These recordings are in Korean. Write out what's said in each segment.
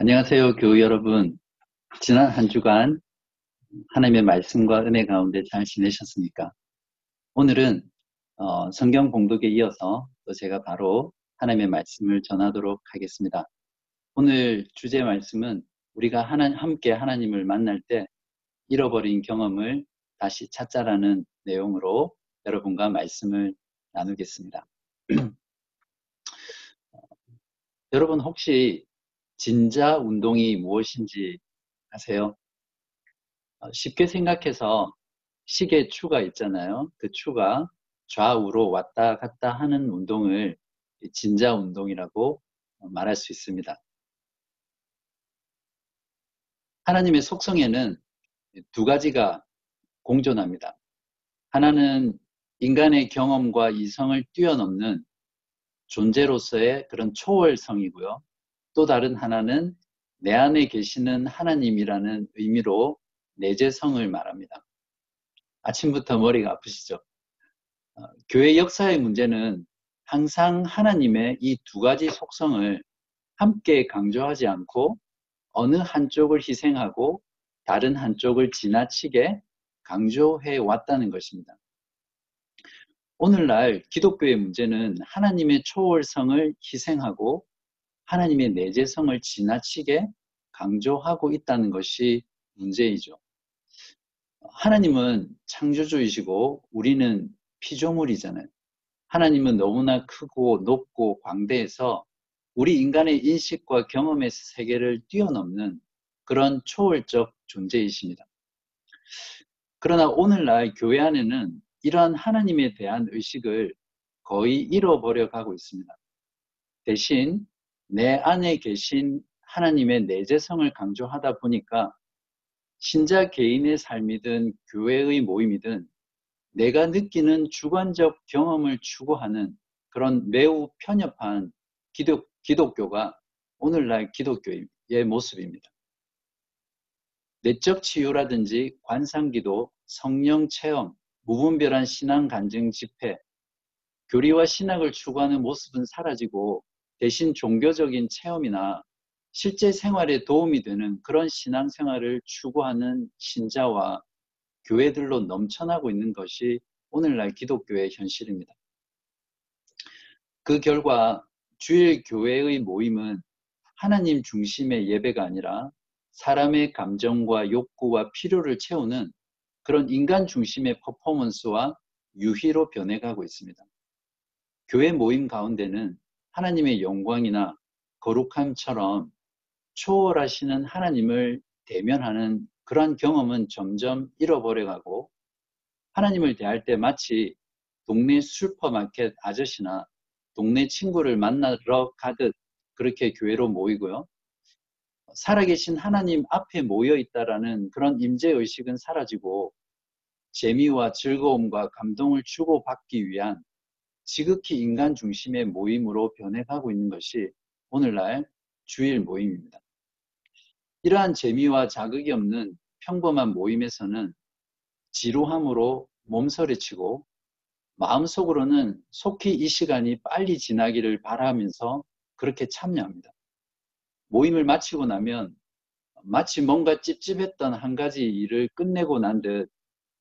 안녕하세요, 교우 여러분. 지난 한 주간 하나님의 말씀과 은혜 가운데 잘 지내셨습니까? 오늘은 어, 성경 공독에 이어서 또 제가 바로 하나님의 말씀을 전하도록 하겠습니다. 오늘 주제 말씀은 우리가 하나, 함께 하나님을 만날 때 잃어버린 경험을 다시 찾자라는 내용으로 여러분과 말씀을 나누겠습니다. 여러분 혹시 진자 운동이 무엇인지 아세요? 어, 쉽게 생각해서 시계 추가 있잖아요. 그 추가 좌우로 왔다 갔다 하는 운동을 진자 운동이라고 말할 수 있습니다. 하나님의 속성에는 두 가지가 공존합니다. 하나는 인간의 경험과 이성을 뛰어넘는 존재로서의 그런 초월성이고요. 또 다른 하나는 내 안에 계시는 하나님이라는 의미로 내재성을 말합니다. 아침부터 머리가 아프시죠? 어, 교회 역사의 문제는 항상 하나님의 이 두 가지 속성을 함께 강조하지 않고 어느 한쪽을 희생하고 다른 한쪽을 지나치게 강조해 왔다는 것입니다. 오늘날 기독교의 문제는 하나님의 초월성을 희생하고 하나님의 내재성을 지나치게 강조하고 있다는 것이 문제이죠. 하나님은 창조주이시고 우리는 피조물이잖아요. 하나님은 너무나 크고 높고 광대해서 우리 인간의 인식과 경험의 세계를 뛰어넘는 그런 초월적 존재이십니다. 그러나 오늘날 교회 안에는 이러한 하나님에 대한 의식을 거의 잃어버려 가고 있습니다. 대신 내 안에 계신 하나님의 내재성을 강조하다 보니까 신자 개인의 삶이든 교회의 모임이든 내가 느끼는 주관적 경험을 추구하는 그런 매우 편협한 기독, 기독교가 오늘날 기독교의 모습입니다. 내적 치유라든지 관상기도, 성령 체험, 무분별한 신앙 간증 집회, 교리와 신학을 추구하는 모습은 사라지고 대신 종교적인 체험이나 실제 생활에 도움이 되는 그런 신앙생활을 추구하는 신자와 교회들로 넘쳐나고 있는 것이 오늘날 기독교의 현실입니다. 그 결과 주일 교회의 모임은 하나님 중심의 예배가 아니라 사람의 감정과 욕구와 필요를 채우는 그런 인간 중심의 퍼포먼스와 유희로 변해가고 있습니다. 교회 모임 가운데는 하나님의 영광이나 거룩함처럼 초월하시는 하나님을 대면하는 그러한 경험은 점점 잃어버려가고 하나님을 대할 때 마치 동네 슈퍼마켓 아저씨나 동네 친구를 만나러 가듯 그렇게 교회로 모이고요. 살아계신 하나님 앞에 모여 있다라는 그런 임재 의식은 사라지고 재미와 즐거움과 감동을 주고받기 위한 지극히 인간 중심의 모임으로 변해가고 있는 것이 오늘날 주일 모임입니다. 이러한 재미와 자극이 없는 평범한 모임에서는 지루함으로 몸서리치고 마음속으로는 속히 이 시간이 빨리 지나기를 바라면서 그렇게 참여합니다. 모임을 마치고 나면 마치 뭔가 찝찝했던 한 가지 일을 끝내고 난 듯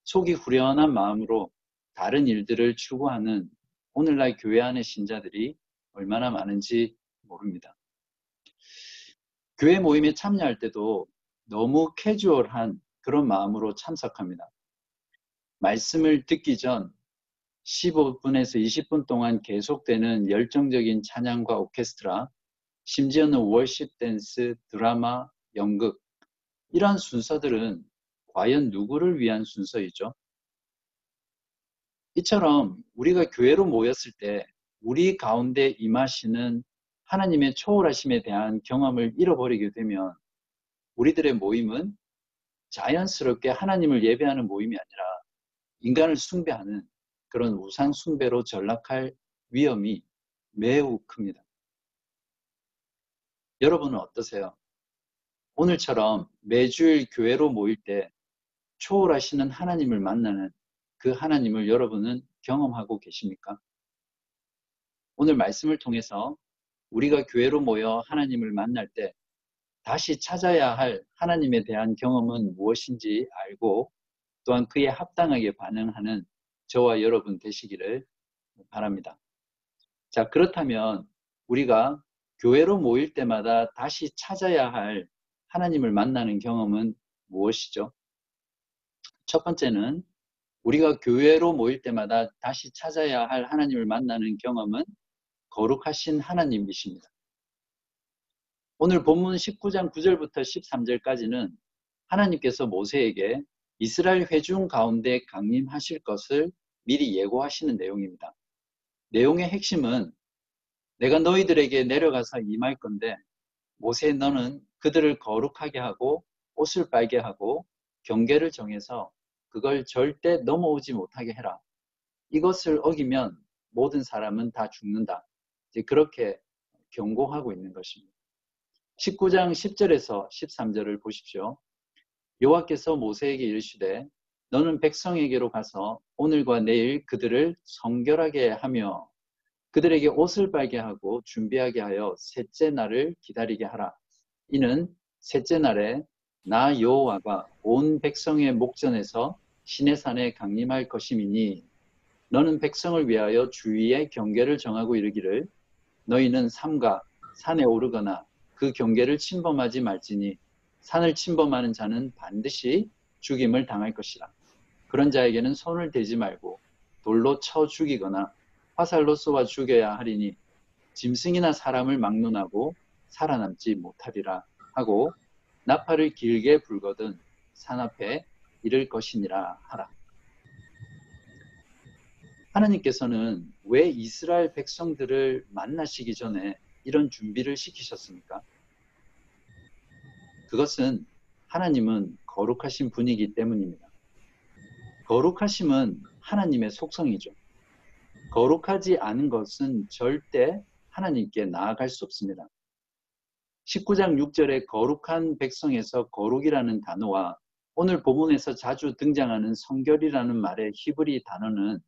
속이 후련한 마음으로 다른 일들을 추구하는 오늘날 교회 안의 신자들이 얼마나 많은지 모릅니다. 교회 모임에 참여할 때도 너무 캐주얼한 그런 마음으로 참석합니다. 말씀을 듣기 전 15분에서 20분 동안 계속되는 열정적인 찬양과 오케스트라, 심지어는 월십 댄스, 드라마, 연극, 이러한 순서들은 과연 누구를 위한 순서이죠? 이처럼 우리가 교회로 모였을 때 우리 가운데 임하시는 하나님의 초월하심에 대한 경험을 잃어버리게 되면 우리들의 모임은 자연스럽게 하나님을 예배하는 모임이 아니라 인간을 숭배하는 그런 우상 숭배로 전락할 위험이 매우 큽니다. 여러분은 어떠세요? 오늘처럼 매주일 교회로 모일 때 초월하시는 하나님을 만나는 그 하나님을 여러분은 경험하고 계십니까? 오늘 말씀을 통해서 우리가 교회로 모여 하나님을 만날 때 다시 찾아야 할 하나님에 대한 경험은 무엇인지 알고 또한 그에 합당하게 반응하는 저와 여러분 되시기를 바랍니다. 자, 그렇다면 우리가 교회로 모일 때마다 다시 찾아야 할 하나님을 만나는 경험은 무엇이죠? 첫 번째는 우리가 교회로 모일 때마다 다시 찾아야 할 하나님을 만나는 경험은 거룩하신 하나님이십니다. 오늘 본문 19장 9절부터 13절까지는 하나님께서 모세에게 이스라엘 회중 가운데 강림하실 것을 미리 예고하시는 내용입니다. 내용의 핵심은 내가 너희들에게 내려가서 임할 건데 모세 너는 그들을 거룩하게 하고 옷을 빨게 하고 경계를 정해서 그걸 절대 넘어오지 못하게 해라. 이것을 어기면 모든 사람은 다 죽는다. 이제 그렇게 경고하고 있는 것입니다. 19장 10절에서 13절을 보십시오. 여호와께서 모세에게 이르시되 너는 백성에게로 가서 오늘과 내일 그들을 성결하게 하며 그들에게 옷을 빨게 하고 준비하게 하여 셋째 날을 기다리게 하라. 이는 셋째 날에 나 여호와가 온 백성의 목전에서 신의 산에 강림할 것임이니 너는 백성을 위하여 주위의 경계를 정하고 이르기를 너희는 삼가 산에 오르거나 그 경계를 침범하지 말지니 산을 침범하는 자는 반드시 죽임을 당할 것이라. 그런 자에게는 손을 대지 말고 돌로 쳐 죽이거나 화살로 쏘아 죽여야 하리니 짐승이나 사람을 막론하고 살아남지 못하리라 하고 나팔을 길게 불거든 산 앞에 이를 것이니라 하라. 하나님께서는 왜 이스라엘 백성들을 만나시기 전에 이런 준비를 시키셨습니까? 그것은 하나님은 거룩하신 분이기 때문입니다. 거룩하심은 하나님의 속성이죠. 거룩하지 않은 것은 절대 하나님께 나아갈 수 없습니다. 19장 6절에 거룩한 백성에서 거룩이라는 단어와 오늘 본문에서 자주 등장하는 성결이라는 말의 히브리 단어는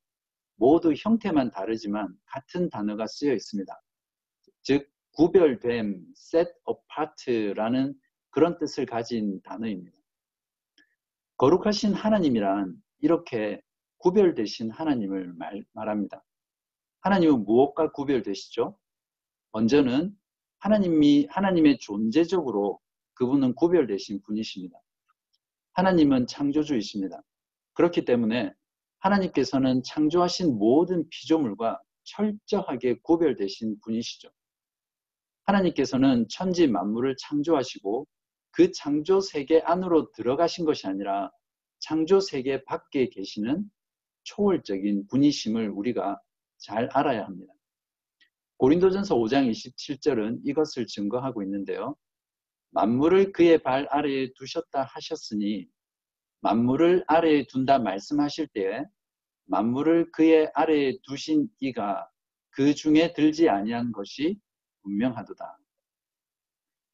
모두 형태만 다르지만 같은 단어가 쓰여 있습니다. 즉 구별됨, set apart라는 그런 뜻을 가진 단어입니다. 거룩하신 하나님이란 이렇게 구별되신 하나님을 말, 말합니다. 하나님은 무엇과 구별되시죠? 먼저는 하나님이 하나님의 존재적으로 그분은 구별되신 분이십니다. 하나님은 창조주이십니다. 그렇기 때문에 하나님께서는 창조하신 모든 피조물과 철저하게 구별되신 분이시죠. 하나님께서는 천지 만물을 창조하시고 그 창조 세계 안으로 들어가신 것이 아니라 창조 세계 밖에 계시는 초월적인 분이심을 우리가 잘 알아야 합니다. 고린도전서 5장 27절은 이것을 증거하고 있는데요. 만물을 그의 발 아래에 두셨다 하셨으니 만물을 아래에 둔다 말씀하실 때에 만물을 그의 아래에 두신 이가 그 중에 들지 아니한 것이 분명하도다.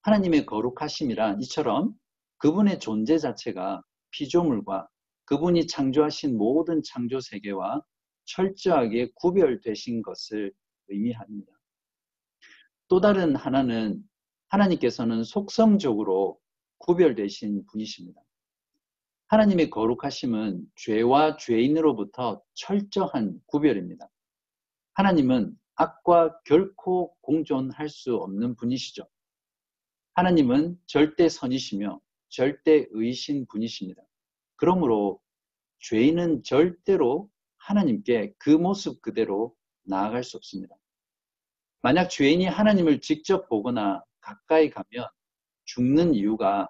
하나님의 거룩하심이란 이처럼 그분의 존재 자체가 피조물과 그분이 창조하신 모든 창조 세계와 철저하게 구별되신 것을 의미합니다. 또 다른 하나는 하나님께서는 속성적으로 구별되신 분이십니다. 하나님의 거룩하심은 죄와 죄인으로부터 철저한 구별입니다. 하나님은 악과 결코 공존할 수 없는 분이시죠. 하나님은 절대 선이시며 절대 의신 분이십니다. 그러므로 죄인은 절대로 하나님께 그 모습 그대로 나아갈 수 없습니다. 만약 죄인이 하나님을 직접 보거나 가까이 가면 죽는 이유가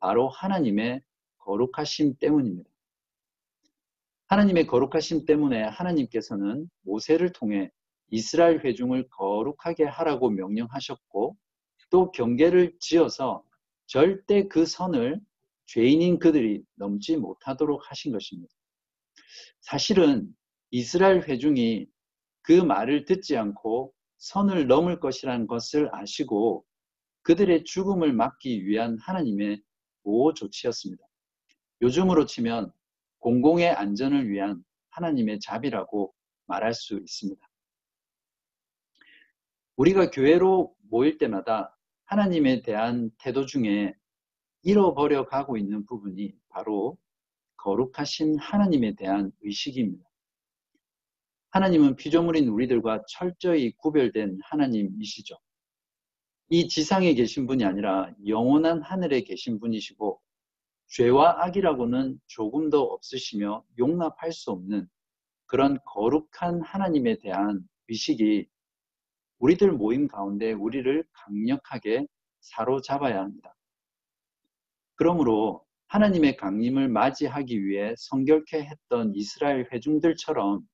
바로 하나님의 거룩하심 때문입니다. 하나님의 거룩하심 때문에 하나님께서는 모세를 통해 이스라엘 회중을 거룩하게 하라고 명령하셨고 또 경계를 지어서 절대 그 선을 죄인인 그들이 넘지 못하도록 하신 것입니다. 사실은 이스라엘 회중이 그 말을 듣지 않고 선을 넘을 것이라는 것을 아시고 그들의 죽음을 막기 위한 하나님의 보호 조치였습니다. 요즘으로 치면 공공의 안전을 위한 하나님의 자비라고 말할 수 있습니다. 우리가 교회로 모일 때마다 하나님에 대한 태도 중에 잃어버려 가고 있는 부분이 바로 거룩하신 하나님에 대한 의식입니다. 하나님은 피조물인 우리들과 철저히 구별된 하나님이시죠. 이 지상에 계신 분이 아니라 영원한 하늘에 계신 분이시고 죄와 악이라고는 조금도 없으시며 용납할 수 없는 그런 거룩한 하나님에 대한 의식이 우리들 모임 가운데 우리를 강력하게 사로잡아야 합니다. 그러므로 하나님의 강림을 맞이하기 위해 성결케 했던 이스라엘 회중들처럼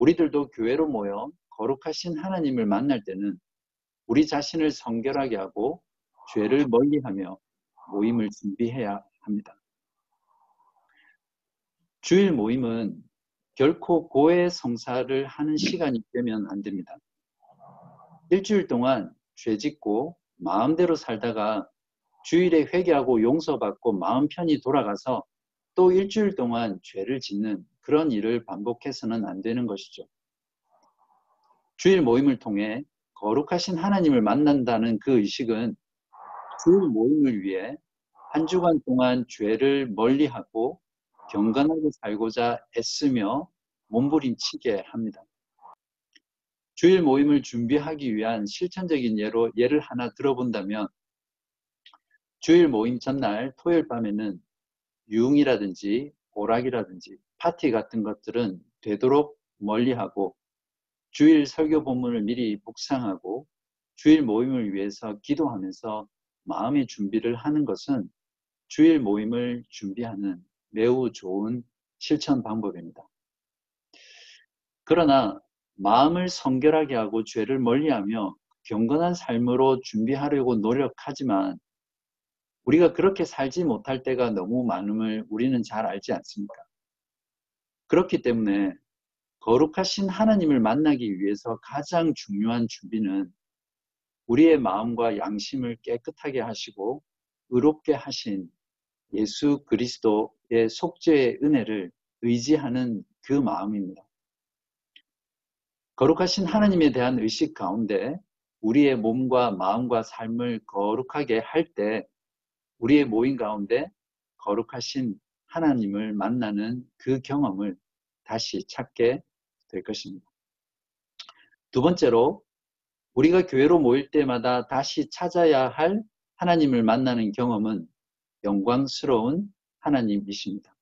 우리들도 교회로 모여 거룩하신 하나님을 만날 때는 우리 자신을 성결하게 하고 죄를 멀리하며 모임을 준비해야 합니다. 주일 모임은 결코 고해 성사를 하는 시간이 되면 안 됩니다. 일주일 동안 죄 짓고 마음대로 살다가 주일에 회개하고 용서받고 마음 편히 돌아가서 또 일주일 동안 죄를 짓는 그런 일을 반복해서는 안 되는 것이죠. 주일 모임을 통해 거룩하신 하나님을 만난다는 그 의식은 주일 모임을 위해 한 주간 동안 죄를 멀리하고 경건하게 살고자 애쓰며 몸부림치게 합니다. 주일 모임을 준비하기 위한 실천적인 예로 예를 하나 들어본다면 주일 모임 전날 토요일 밤에는 유흥이라든지 오락이라든지 파티 같은 것들은 되도록 멀리하고 주일 설교 본문을 미리 묵상하고 주일 모임을 위해서 기도하면서 마음의 준비를 하는 것은 주일 모임을 준비하는 매우 좋은 실천 방법입니다. 그러나 마음을 성결하게 하고 죄를 멀리하며 경건한 삶으로 준비하려고 노력하지만 우리가 그렇게 살지 못할 때가 너무 많음을 우리는 잘 알지 않습니까? 그렇기 때문에 거룩하신 하나님을 만나기 위해서 가장 중요한 준비는 우리의 마음과 양심을 깨끗하게 하시고 의롭게 하신 예수 그리스도의 속죄의 은혜를 의지하는 그 마음입니다. 거룩하신 하나님에 대한 의식 가운데 우리의 몸과 마음과 삶을 거룩하게 할 때 우리의 모임 가운데 거룩하신 하나님을 만나는 그 경험을 다시 찾게 될 것입니다. 두 번째로 우리가 교회로 모일 때마다 다시 찾아야 할 하나님을 만나는 경험은 영광스러운 하나님이십니다.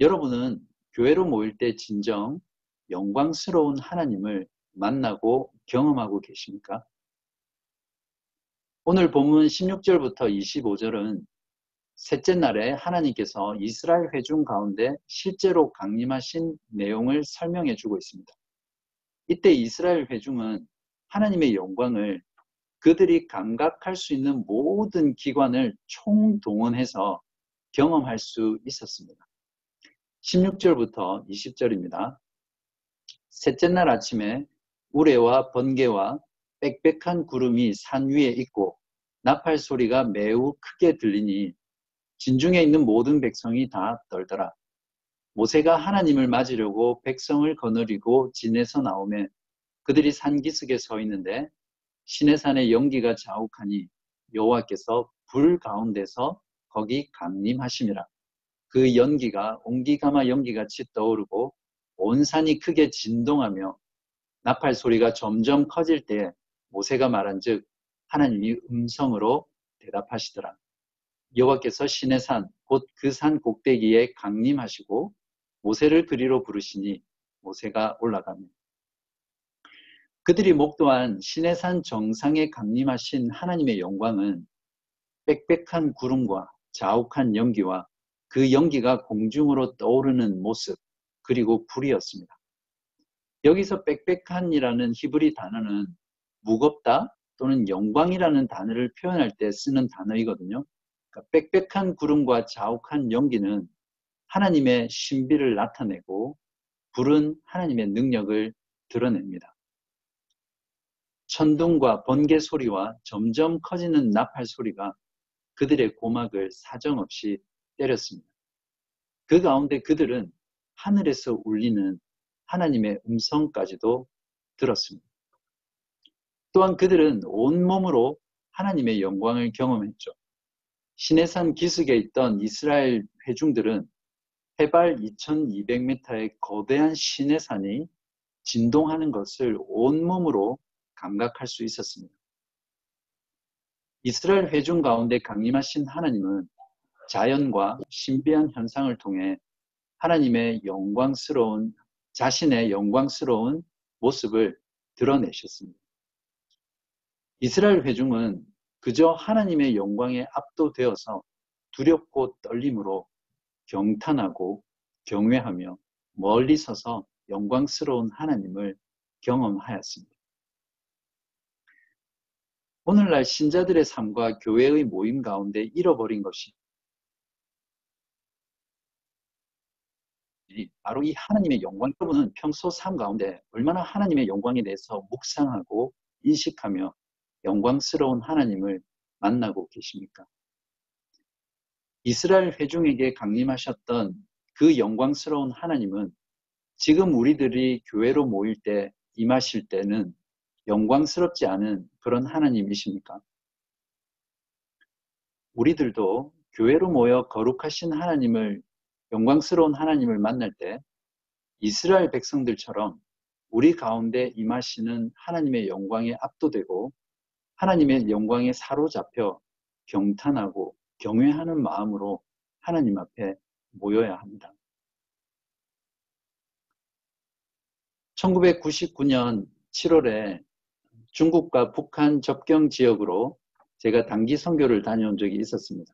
여러분은 교회로 모일 때 진정 영광스러운 하나님을 만나고 경험하고 계십니까? 오늘 본문 16절부터 25절은 셋째 날에 하나님께서 이스라엘 회중 가운데 실제로 강림하신 내용을 설명해 주고 있습니다. 이때 이스라엘 회중은 하나님의 영광을 그들이 감각할 수 있는 모든 기관을 총동원해서 경험할 수 있었습니다. 16절부터 20절입니다. 셋째 날 아침에 우레와 번개와 빽빽한 구름이 산 위에 있고 나팔 소리가 매우 크게 들리니 진중에 있는 모든 백성이 다 떨더라. 모세가 하나님을 맞으려고 백성을 거느리고 진에서 나오며 그들이 산 기슭에 서 있는데 시내산의 연기가 자욱하니 여호와께서 불 가운데서 거기 강림하심이라. 그 연기가 옹기가마 연기같이 떠오르고 온 산이 크게 진동하며 나팔 소리가 점점 커질 때 모세가 말한즉 하나님이 음성으로 대답하시더라. 여호와께서 신의 산, 곧 그 산 꼭대기에 강림하시고 모세를 그리로 부르시니 모세가 올라가며 그들이 목도한 신의 산 정상에 강림하신 하나님의 영광은 빽빽한 구름과 자욱한 연기와 그 연기가 공중으로 떠오르는 모습 그리고 불이었습니다. 여기서 빽빽한이라는 히브리 단어는 무겁다 또는 영광이라는 단어를 표현할 때 쓰는 단어이거든요. 그러니까 빽빽한 구름과 자욱한 연기는 하나님의 신비를 나타내고 불은 하나님의 능력을 드러냅니다. 천둥과 번개 소리와 점점 커지는 나팔 소리가 그들의 고막을 사정없이 때렸습니다. 그 가운데 그들은 하늘에서 울리는 하나님의 음성까지도 들었습니다. 또한 그들은 온몸으로 하나님의 영광을 경험했죠. 시내산 기슭에 있던 이스라엘 회중들은 해발 2200m의 거대한 시내산이 진동하는 것을 온몸으로 감각할 수 있었습니다. 이스라엘 회중 가운데 강림하신 하나님은 자연과 신비한 현상을 통해 하나님의 영광스러운 자신의 영광스러운 모습을 드러내셨습니다. 이스라엘 회중은 그저 하나님의 영광에 압도되어서 두렵고 떨림으로 경탄하고 경외하며 멀리 서서 영광스러운 하나님을 경험하였습니다. 오늘날 신자들의 삶과 교회의 모임 가운데 잃어버린 것이 바로 이 하나님의 영광. 여러분은 평소 삶 가운데 얼마나 하나님의 영광에 대해서 묵상하고 인식하며 영광스러운 하나님을 만나고 계십니까? 이스라엘 회중에게 강림하셨던 그 영광스러운 하나님은 지금 우리들이 교회로 모일 때 임하실 때는 영광스럽지 않은 그런 하나님이십니까? 우리들도 교회로 모여 거룩하신 하나님을 영광스러운 하나님을 만날 때 이스라엘 백성들처럼 우리 가운데 임하시는 하나님의 영광에 압도되고 하나님의 영광에 사로잡혀 경탄하고 경외하는 마음으로 하나님 앞에 모여야 합니다. 1999년 7월에 중국과 북한 접경 지역으로 제가 단기 선교를 다녀온 적이 있었습니다.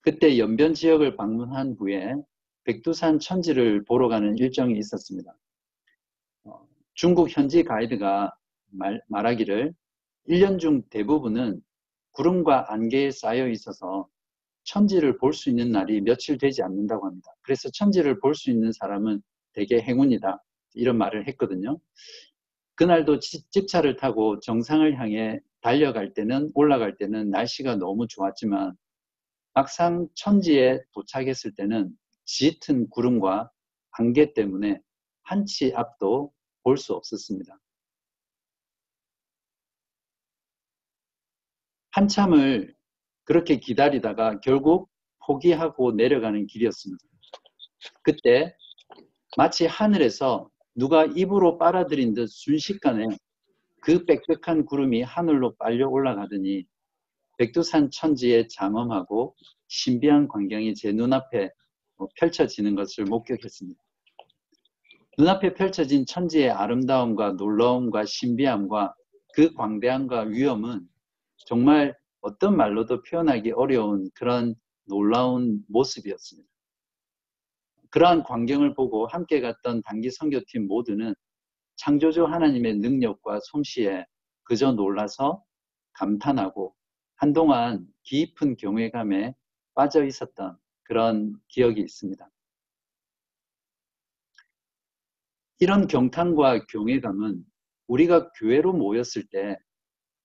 그때 연변 지역을 방문한 후에 백두산 천지를 보러 가는 일정이 있었습니다. 어, 중국 현지 가이드가 말, 말하기를 1년 중 대부분은 구름과 안개에 쌓여 있어서 천지를 볼 수 있는 날이 며칠 되지 않는다고 합니다. 그래서 천지를 볼 수 있는 사람은 되게 행운이다. 이런 말을 했거든요. 그날도 집차를 타고 정상을 향해 달려갈 때는 올라갈 때는 날씨가 너무 좋았지만 막상 천지에 도착했을 때는 짙은 구름과 안개 때문에 한 치 앞도 볼 수 없었습니다. 한참을 그렇게 기다리다가 결국 포기하고 내려가는 길이었습니다. 그때 마치 하늘에서 누가 입으로 빨아들인 듯 순식간에 그 빽빽한 구름이 하늘로 빨려 올라가더니 백두산 천지의 장엄하고 신비한 광경이 제 눈앞에 뭐 펼쳐지는 것을 목격했습니다. 눈앞에 펼쳐진 천지의 아름다움과 놀라움과 신비함과 그 광대함과 위엄은 정말 어떤 말로도 표현하기 어려운 그런 놀라운 모습이었습니다. 그러한 광경을 보고 함께 갔던 단기 선교팀 모두는 창조주 하나님의 능력과 솜씨에 그저 놀라서 감탄하고 한동안 깊은 경외감에 빠져 있었던 그런 기억이 있습니다. 이런 경탄과 경외감은 우리가 교회로 모였을 때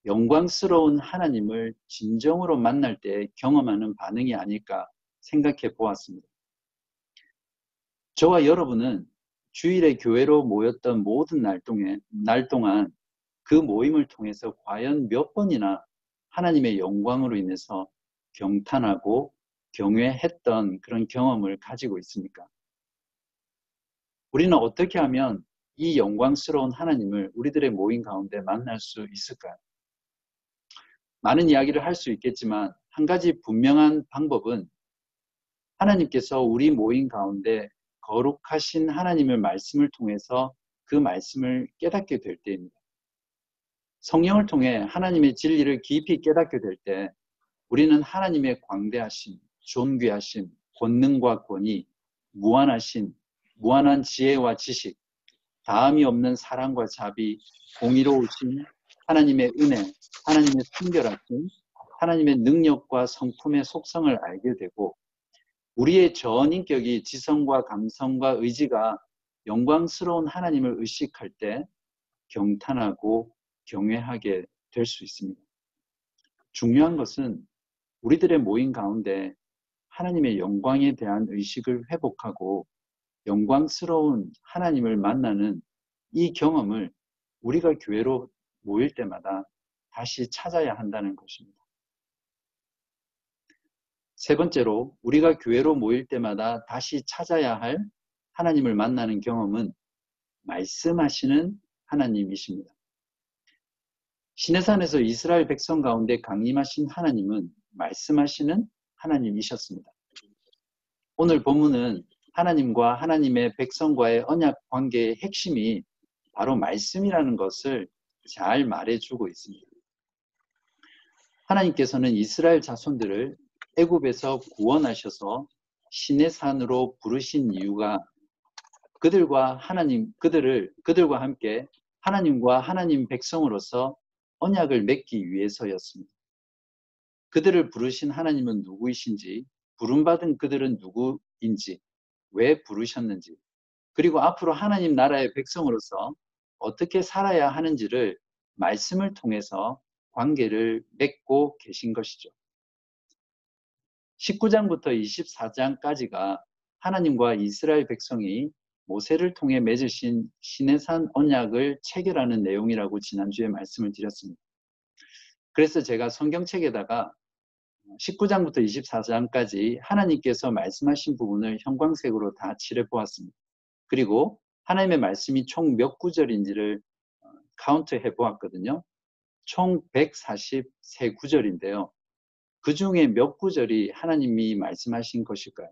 영광스러운 하나님을 진정으로 만날 때 경험하는 반응이 아닐까 생각해 보았습니다. 저와 여러분은 주일에 교회로 모였던 모든 날 동안, 날 동안 그 모임을 통해서 과연 몇 번이나 하나님의 영광으로 인해서 경탄하고 경외했던 그런 경험을 가지고 있습니까? 우리는 어떻게 하면 이 영광스러운 하나님을 우리들의 모임 가운데 만날 수 있을까요? 많은 이야기를 할 수 있겠지만 한 가지 분명한 방법은 하나님께서 우리 모임 가운데 거룩하신 하나님의 말씀을 통해서 그 말씀을 깨닫게 될 때입니다. 성령을 통해 하나님의 진리를 깊이 깨닫게 될 때 우리는 하나님의 광대하심, 존귀하심, 권능과 권위, 무한하신, 무한한 지혜와 지식, 다음이 없는 사랑과 자비, 공의로우신 하나님의 은혜, 하나님의 순결하심, 하나님의 능력과 성품의 속성을 알게 되고 우리의 전인격이 지성과 감성과 의지가 영광스러운 하나님을 의식할 때 경탄하고 경외하게 될 수 있습니다. 중요한 것은 우리들의 모임 가운데 하나님의 영광에 대한 의식을 회복하고 영광스러운 하나님을 만나는 이 경험을 우리가 교회로 모일 때마다 다시 찾아야 한다는 것입니다. 세 번째로 우리가 교회로 모일 때마다 다시 찾아야 할 하나님을 만나는 경험은 말씀하시는 하나님이십니다. 시내산에서 이스라엘 백성 가운데 강림하신 하나님은 말씀하시는 하나님이셨습니다. 오늘 본문은 하나님과 하나님의 백성과의 언약 관계의 핵심이 바로 말씀이라는 것을 잘 말해주고 있습니다. 하나님께서는 이스라엘 자손들을 애굽에서 구원하셔서 신의 산으로 부르신 이유가 그들과 하나님 그들을 그들과 함께 하나님과 하나님 백성으로서 언약을 맺기 위해서였습니다. 그들을 부르신 하나님은 누구이신지, 부름받은 그들은 누구인지, 왜 부르셨는지, 그리고 앞으로 하나님 나라의 백성으로서 어떻게 살아야 하는지를 말씀을 통해서 관계를 맺고 계신 것이죠. 19장부터 24장까지가 하나님과 이스라엘 백성이 모세를 통해 맺으신 시내산 언약을 체결하는 내용이라고 지난주에 말씀을 드렸습니다. 그래서 제가 성경책에다가 19장부터 24장까지 하나님께서 말씀하신 부분을 형광색으로 다 칠해 보았습니다. 그리고 하나님의 말씀이 총 몇 구절인지를 어, 카운트 해 보았거든요. 총 143구절인데요. 그 중에 몇 구절이 하나님이 말씀하신 것일까요?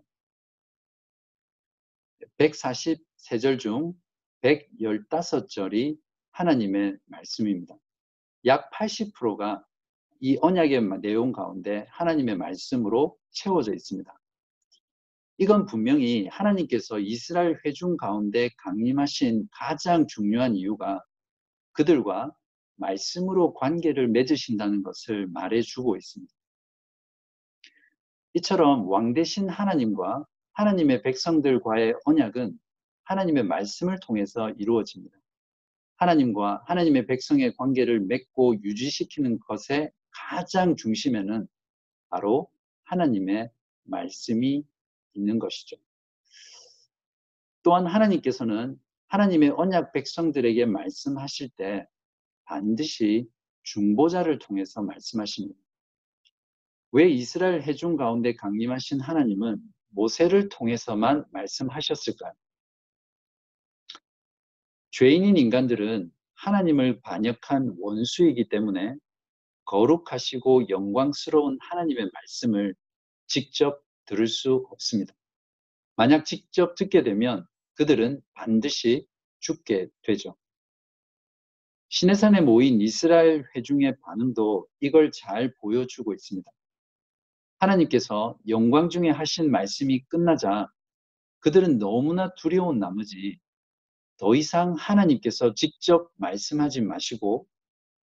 143절 중 115절이 하나님의 말씀입니다. 약 80%가 이 언약의 내용 가운데 하나님의 말씀으로 채워져 있습니다. 이건 분명히 하나님께서 이스라엘 회중 가운데 강림하신 가장 중요한 이유가 그들과 말씀으로 관계를 맺으신다는 것을 말해주고 있습니다. 이처럼 왕 대신 하나님과 하나님의 백성들과의 언약은 하나님의 말씀을 통해서 이루어집니다. 하나님과 하나님의 백성의 관계를 맺고 유지시키는 것의 가장 중심에는 바로 하나님의 말씀이 있는 것이죠. 또한 하나님께서는 하나님의 언약 백성들에게 말씀하실 때 반드시 중보자를 통해서 말씀하십니다. 왜 이스라엘 해중 가운데 강림하신 하나님은 모세를 통해서만 말씀하셨을까요? 죄인인 인간들은 하나님을 반역한 원수이기 때문에 거룩하시고 영광스러운 하나님의 말씀을 직접 들을 수 없습니다. 만약 직접 듣게 되면 그들은 반드시 죽게 되죠. 시내산에 모인 이스라엘 회중의 반응도 이걸 잘 보여주고 있습니다. 하나님께서 영광 중에 하신 말씀이 끝나자 그들은 너무나 두려운 나머지 더 이상 하나님께서 직접 말씀하지 마시고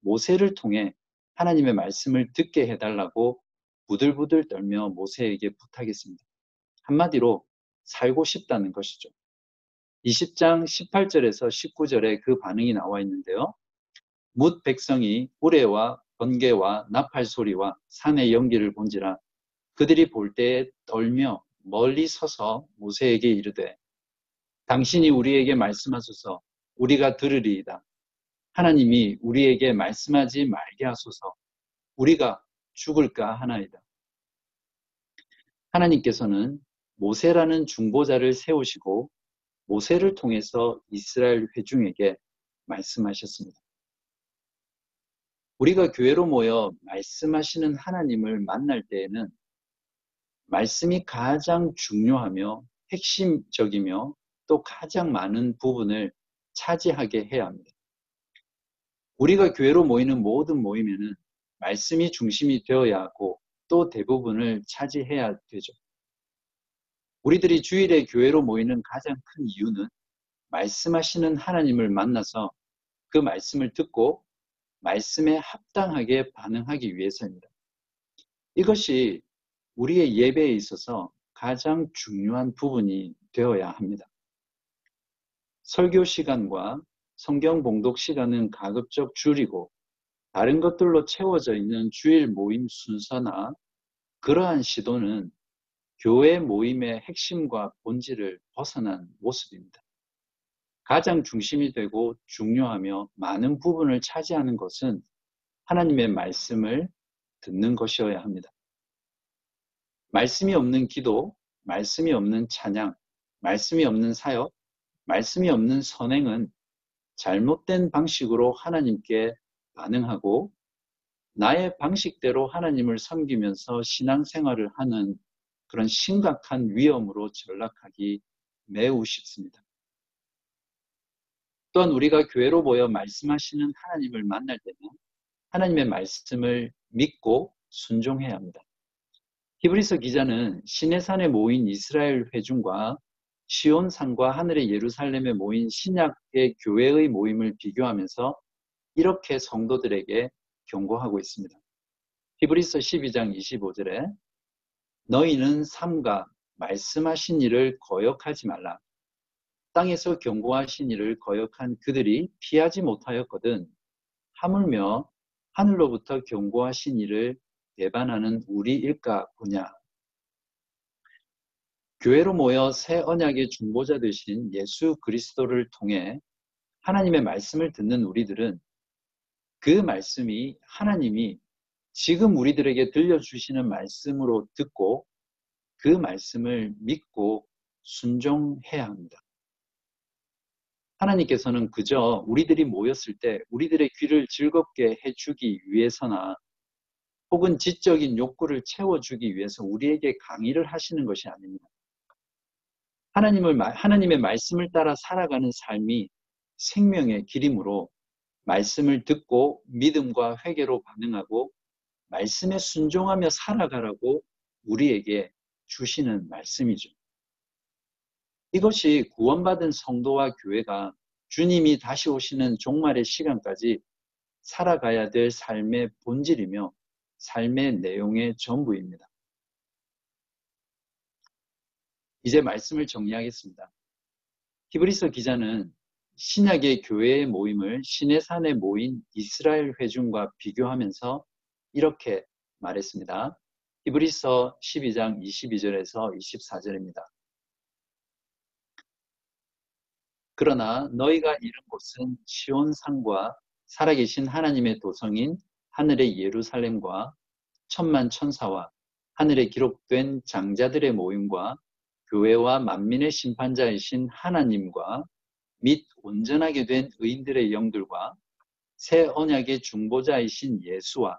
모세를 통해 하나님의 말씀을 듣게 해달라고 부들부들 떨며 모세에게 부탁했습니다. 한마디로 살고 싶다는 것이죠. 20장 18절에서 19절에 그 반응이 나와 있는데요. 뭇 백성이 우레와 번개와 나팔 소리와 산의 연기를 본지라 그들이 볼 때에 떨며 멀리 서서 모세에게 이르되 당신이 우리에게 말씀하소서 우리가 들으리이다. 하나님이 우리에게 말씀하지 말게 하소서 우리가 죽을까 하나이다. 하나님께서는 모세라는 중보자를 세우시고 모세를 통해서 이스라엘 회중에게 말씀하셨습니다. 우리가 교회로 모여 말씀하시는 하나님을 만날 때에는 말씀이 가장 중요하며 핵심적이며 또 가장 많은 부분을 차지하게 해야 합니다. 우리가 교회로 모이는 모든 모임에는 말씀이 중심이 되어야 하고 또 대부분을 차지해야 되죠. 우리들이 주일에 교회로 모이는 가장 큰 이유는 말씀하시는 하나님을 만나서 그 말씀을 듣고 말씀에 합당하게 반응하기 위해서입니다. 이것이 우리의 예배에 있어서 가장 중요한 부분이 되어야 합니다. 설교 시간과 성경 봉독 시간은 가급적 줄이고 다른 것들로 채워져 있는 주일 모임 순서나 그러한 시도는 교회 모임의 핵심과 본질을 벗어난 모습입니다. 가장 중심이 되고 중요하며 많은 부분을 차지하는 것은 하나님의 말씀을 듣는 것이어야 합니다. 말씀이 없는 기도, 말씀이 없는 찬양, 말씀이 없는 사역, 말씀이 없는 선행은 잘못된 방식으로 하나님께 반응하고 나의 방식대로 하나님을 섬기면서 신앙생활을 하는 그런 심각한 위험으로 전락하기 매우 쉽습니다. 또한 우리가 교회로 모여 말씀하시는 하나님을 만날 때는 하나님의 말씀을 믿고 순종해야 합니다. 히브리서 기자는 시내산에 모인 이스라엘 회중과 시온산과 하늘의 예루살렘에 모인 신약의 교회의 모임을 비교하면서 이렇게 성도들에게 경고하고 있습니다. 히브리서 12장 25절에 너희는 삼가 말씀하신 일을 거역하지 말라. 땅에서 경고하신 일을 거역한 그들이 피하지 못하였거든 하물며 하늘로부터 경고하신 일을 배반하는 우리일까 보냐. 교회로 모여 새 언약의 중보자 되신 예수 그리스도를 통해 하나님의 말씀을 듣는 우리들은 그 말씀이 하나님이 지금 우리들에게 들려주시는 말씀으로 듣고 그 말씀을 믿고 순종해야 합니다. 하나님께서는 그저 우리들이 모였을 때 우리들의 귀를 즐겁게 해주기 위해서나 혹은 지적인 욕구를 채워주기 위해서 우리에게 강의를 하시는 것이 아닙니다. 하나님을, 하나님의 말씀을 따라 살아가는 삶이 생명의 길이므로 말씀을 듣고 믿음과 회개로 반응하고 말씀에 순종하며 살아가라고 우리에게 주시는 말씀이죠. 이것이 구원받은 성도와 교회가 주님이 다시 오시는 종말의 시간까지 살아가야 될 삶의 본질이며 삶의 내용의 전부입니다. 이제 말씀을 정리하겠습니다. 히브리서 기자는 신약의 교회의 모임을 신의 산에 모인 이스라엘 회중과 비교하면서 이렇게 말했습니다. 히브리서 12장 22절에서 24절입니다. 그러나 너희가 이른 곳은 시온산과 살아계신 하나님의 도성인 하늘의 예루살렘과 천만 천사와 하늘에 기록된 장자들의 모임과 교회와 만민의 심판자이신 하나님과 및 온전하게 된 의인들의 영들과 새 언약의 중보자이신 예수와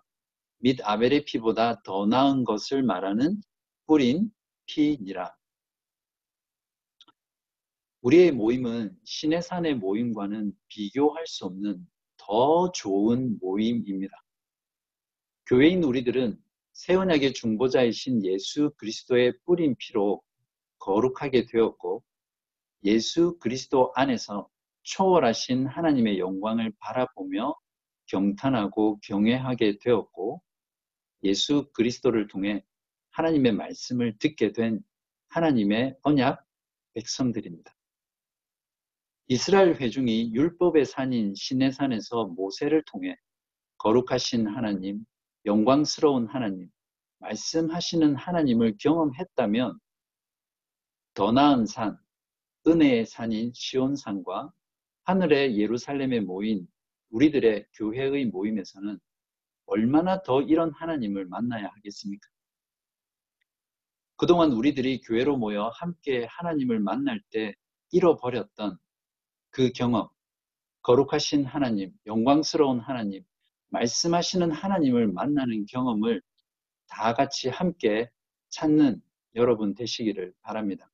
및 아벨의 피보다 더 나은 것을 말하는 뿌린 피니라. 우리의 모임은 신의 산의 모임과는 비교할 수 없는 더 좋은 모임입니다. 교회인 우리들은 새 언약의 중보자이신 예수 그리스도의 뿌린 피로 거룩하게 되었고 예수 그리스도 안에서 초월하신 하나님의 영광을 바라보며 경탄하고 경외하게 되었고 예수 그리스도를 통해 하나님의 말씀을 듣게 된 하나님의 언약 백성들입니다. 이스라엘 회중이 율법의 산인 시내산에서 모세를 통해 거룩하신 하나님, 영광스러운 하나님, 말씀하시는 하나님을 경험했다면 더 나은 산, 은혜의 산인 시온산과 하늘의 예루살렘에 모인 우리들의 교회의 모임에서는 얼마나 더 이런 하나님을 만나야 하겠습니까? 그동안 우리들이 교회로 모여 함께 하나님을 만날 때 잃어버렸던 그 경험, 거룩하신 하나님, 영광스러운 하나님, 말씀하시는 하나님을 만나는 경험을 다 같이 함께 찾는 여러분 되시기를 바랍니다.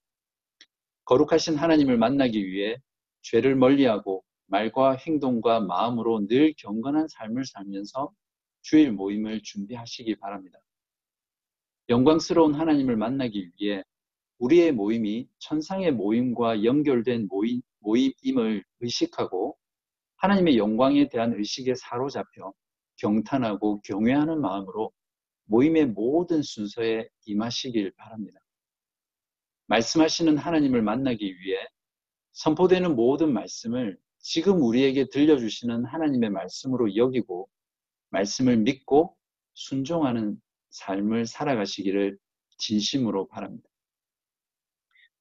거룩하신 하나님을 만나기 위해 죄를 멀리하고 말과 행동과 마음으로 늘 경건한 삶을 살면서 주일 모임을 준비하시기 바랍니다. 영광스러운 하나님을 만나기 위해 우리의 모임이 천상의 모임과 연결된 모임, 모임임을 의식하고 하나님의 영광에 대한 의식에 사로잡혀 경탄하고 경외하는 마음으로 모임의 모든 순서에 임하시길 바랍니다. 말씀하시는 하나님을 만나기 위해 선포되는 모든 말씀을 지금 우리에게 들려주시는 하나님의 말씀으로 여기고 말씀을 믿고 순종하는 삶을 살아가시기를 진심으로 바랍니다.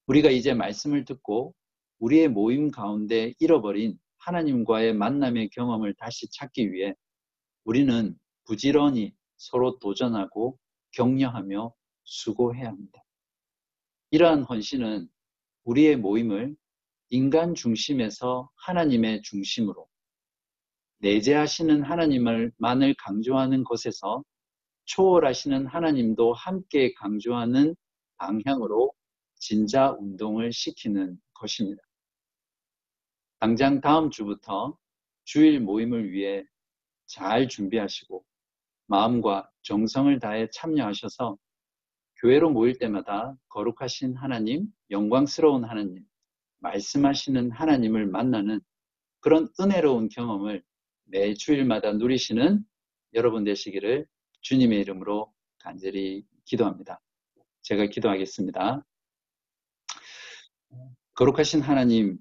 우리가 이제 말씀을 듣고 우리의 모임 가운데 잃어버린 하나님과의 만남의 경험을 다시 찾기 위해 우리는 부지런히 서로 도전하고 격려하며 수고해야 합니다. 이러한 헌신은 우리의 모임을 인간 중심에서 하나님의 중심으로 내재하시는 하나님을 만을 강조하는 것에서 초월하시는 하나님도 함께 강조하는 방향으로 진자 운동을 시키는 것입니다. 당장 다음 주부터 주일 모임을 위해 잘 준비하시고 마음과 정성을 다해 참여하셔서 교회로 모일 때마다 거룩하신 하나님, 영광스러운 하나님, 말씀하시는 하나님을 만나는 그런 은혜로운 경험을 매 주일마다 누리시는 여러분 되시기를 주님의 이름으로 간절히 기도합니다. 제가 기도하겠습니다. 거룩하신 하나님,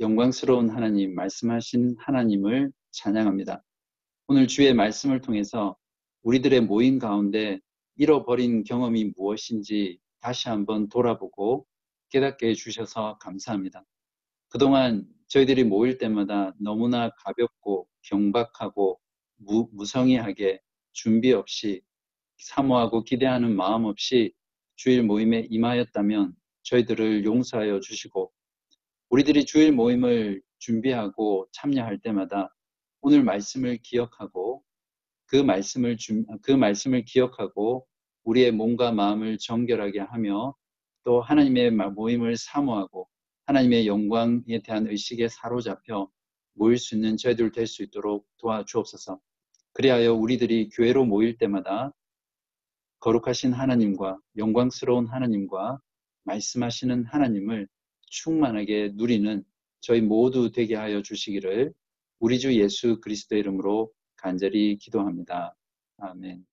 영광스러운 하나님, 말씀하신 하나님을 찬양합니다. 오늘 주의 말씀을 통해서 우리들의 모임 가운데 잃어버린 경험이 무엇인지 다시 한번 돌아보고 깨닫게 해주셔서 감사합니다. 그동안 저희들이 모일 때마다 너무나 가볍고 경박하고 무, 무성의하게 준비 없이 사모하고 기대하는 마음 없이 주일 모임에 임하였다면 저희들을 용서하여 주시고 우리들이 주일 모임을 준비하고 참여할 때마다 오늘 말씀을 기억하고 그 말씀을 그 말씀을 기억하고 우리의 몸과 마음을 정결하게 하며 또 하나님의 모임을 사모하고 하나님의 영광에 대한 의식에 사로잡혀 모일 수 있는 저희들 될 수 있도록 도와주옵소서. 그리하여 우리들이 교회로 모일 때마다 거룩하신 하나님과 영광스러운 하나님과 말씀하시는 하나님을 충만하게 누리는 저희 모두 되게 하여 주시기를 우리 주 예수 그리스도의 이름으로 간절히 기도합니다. 아멘.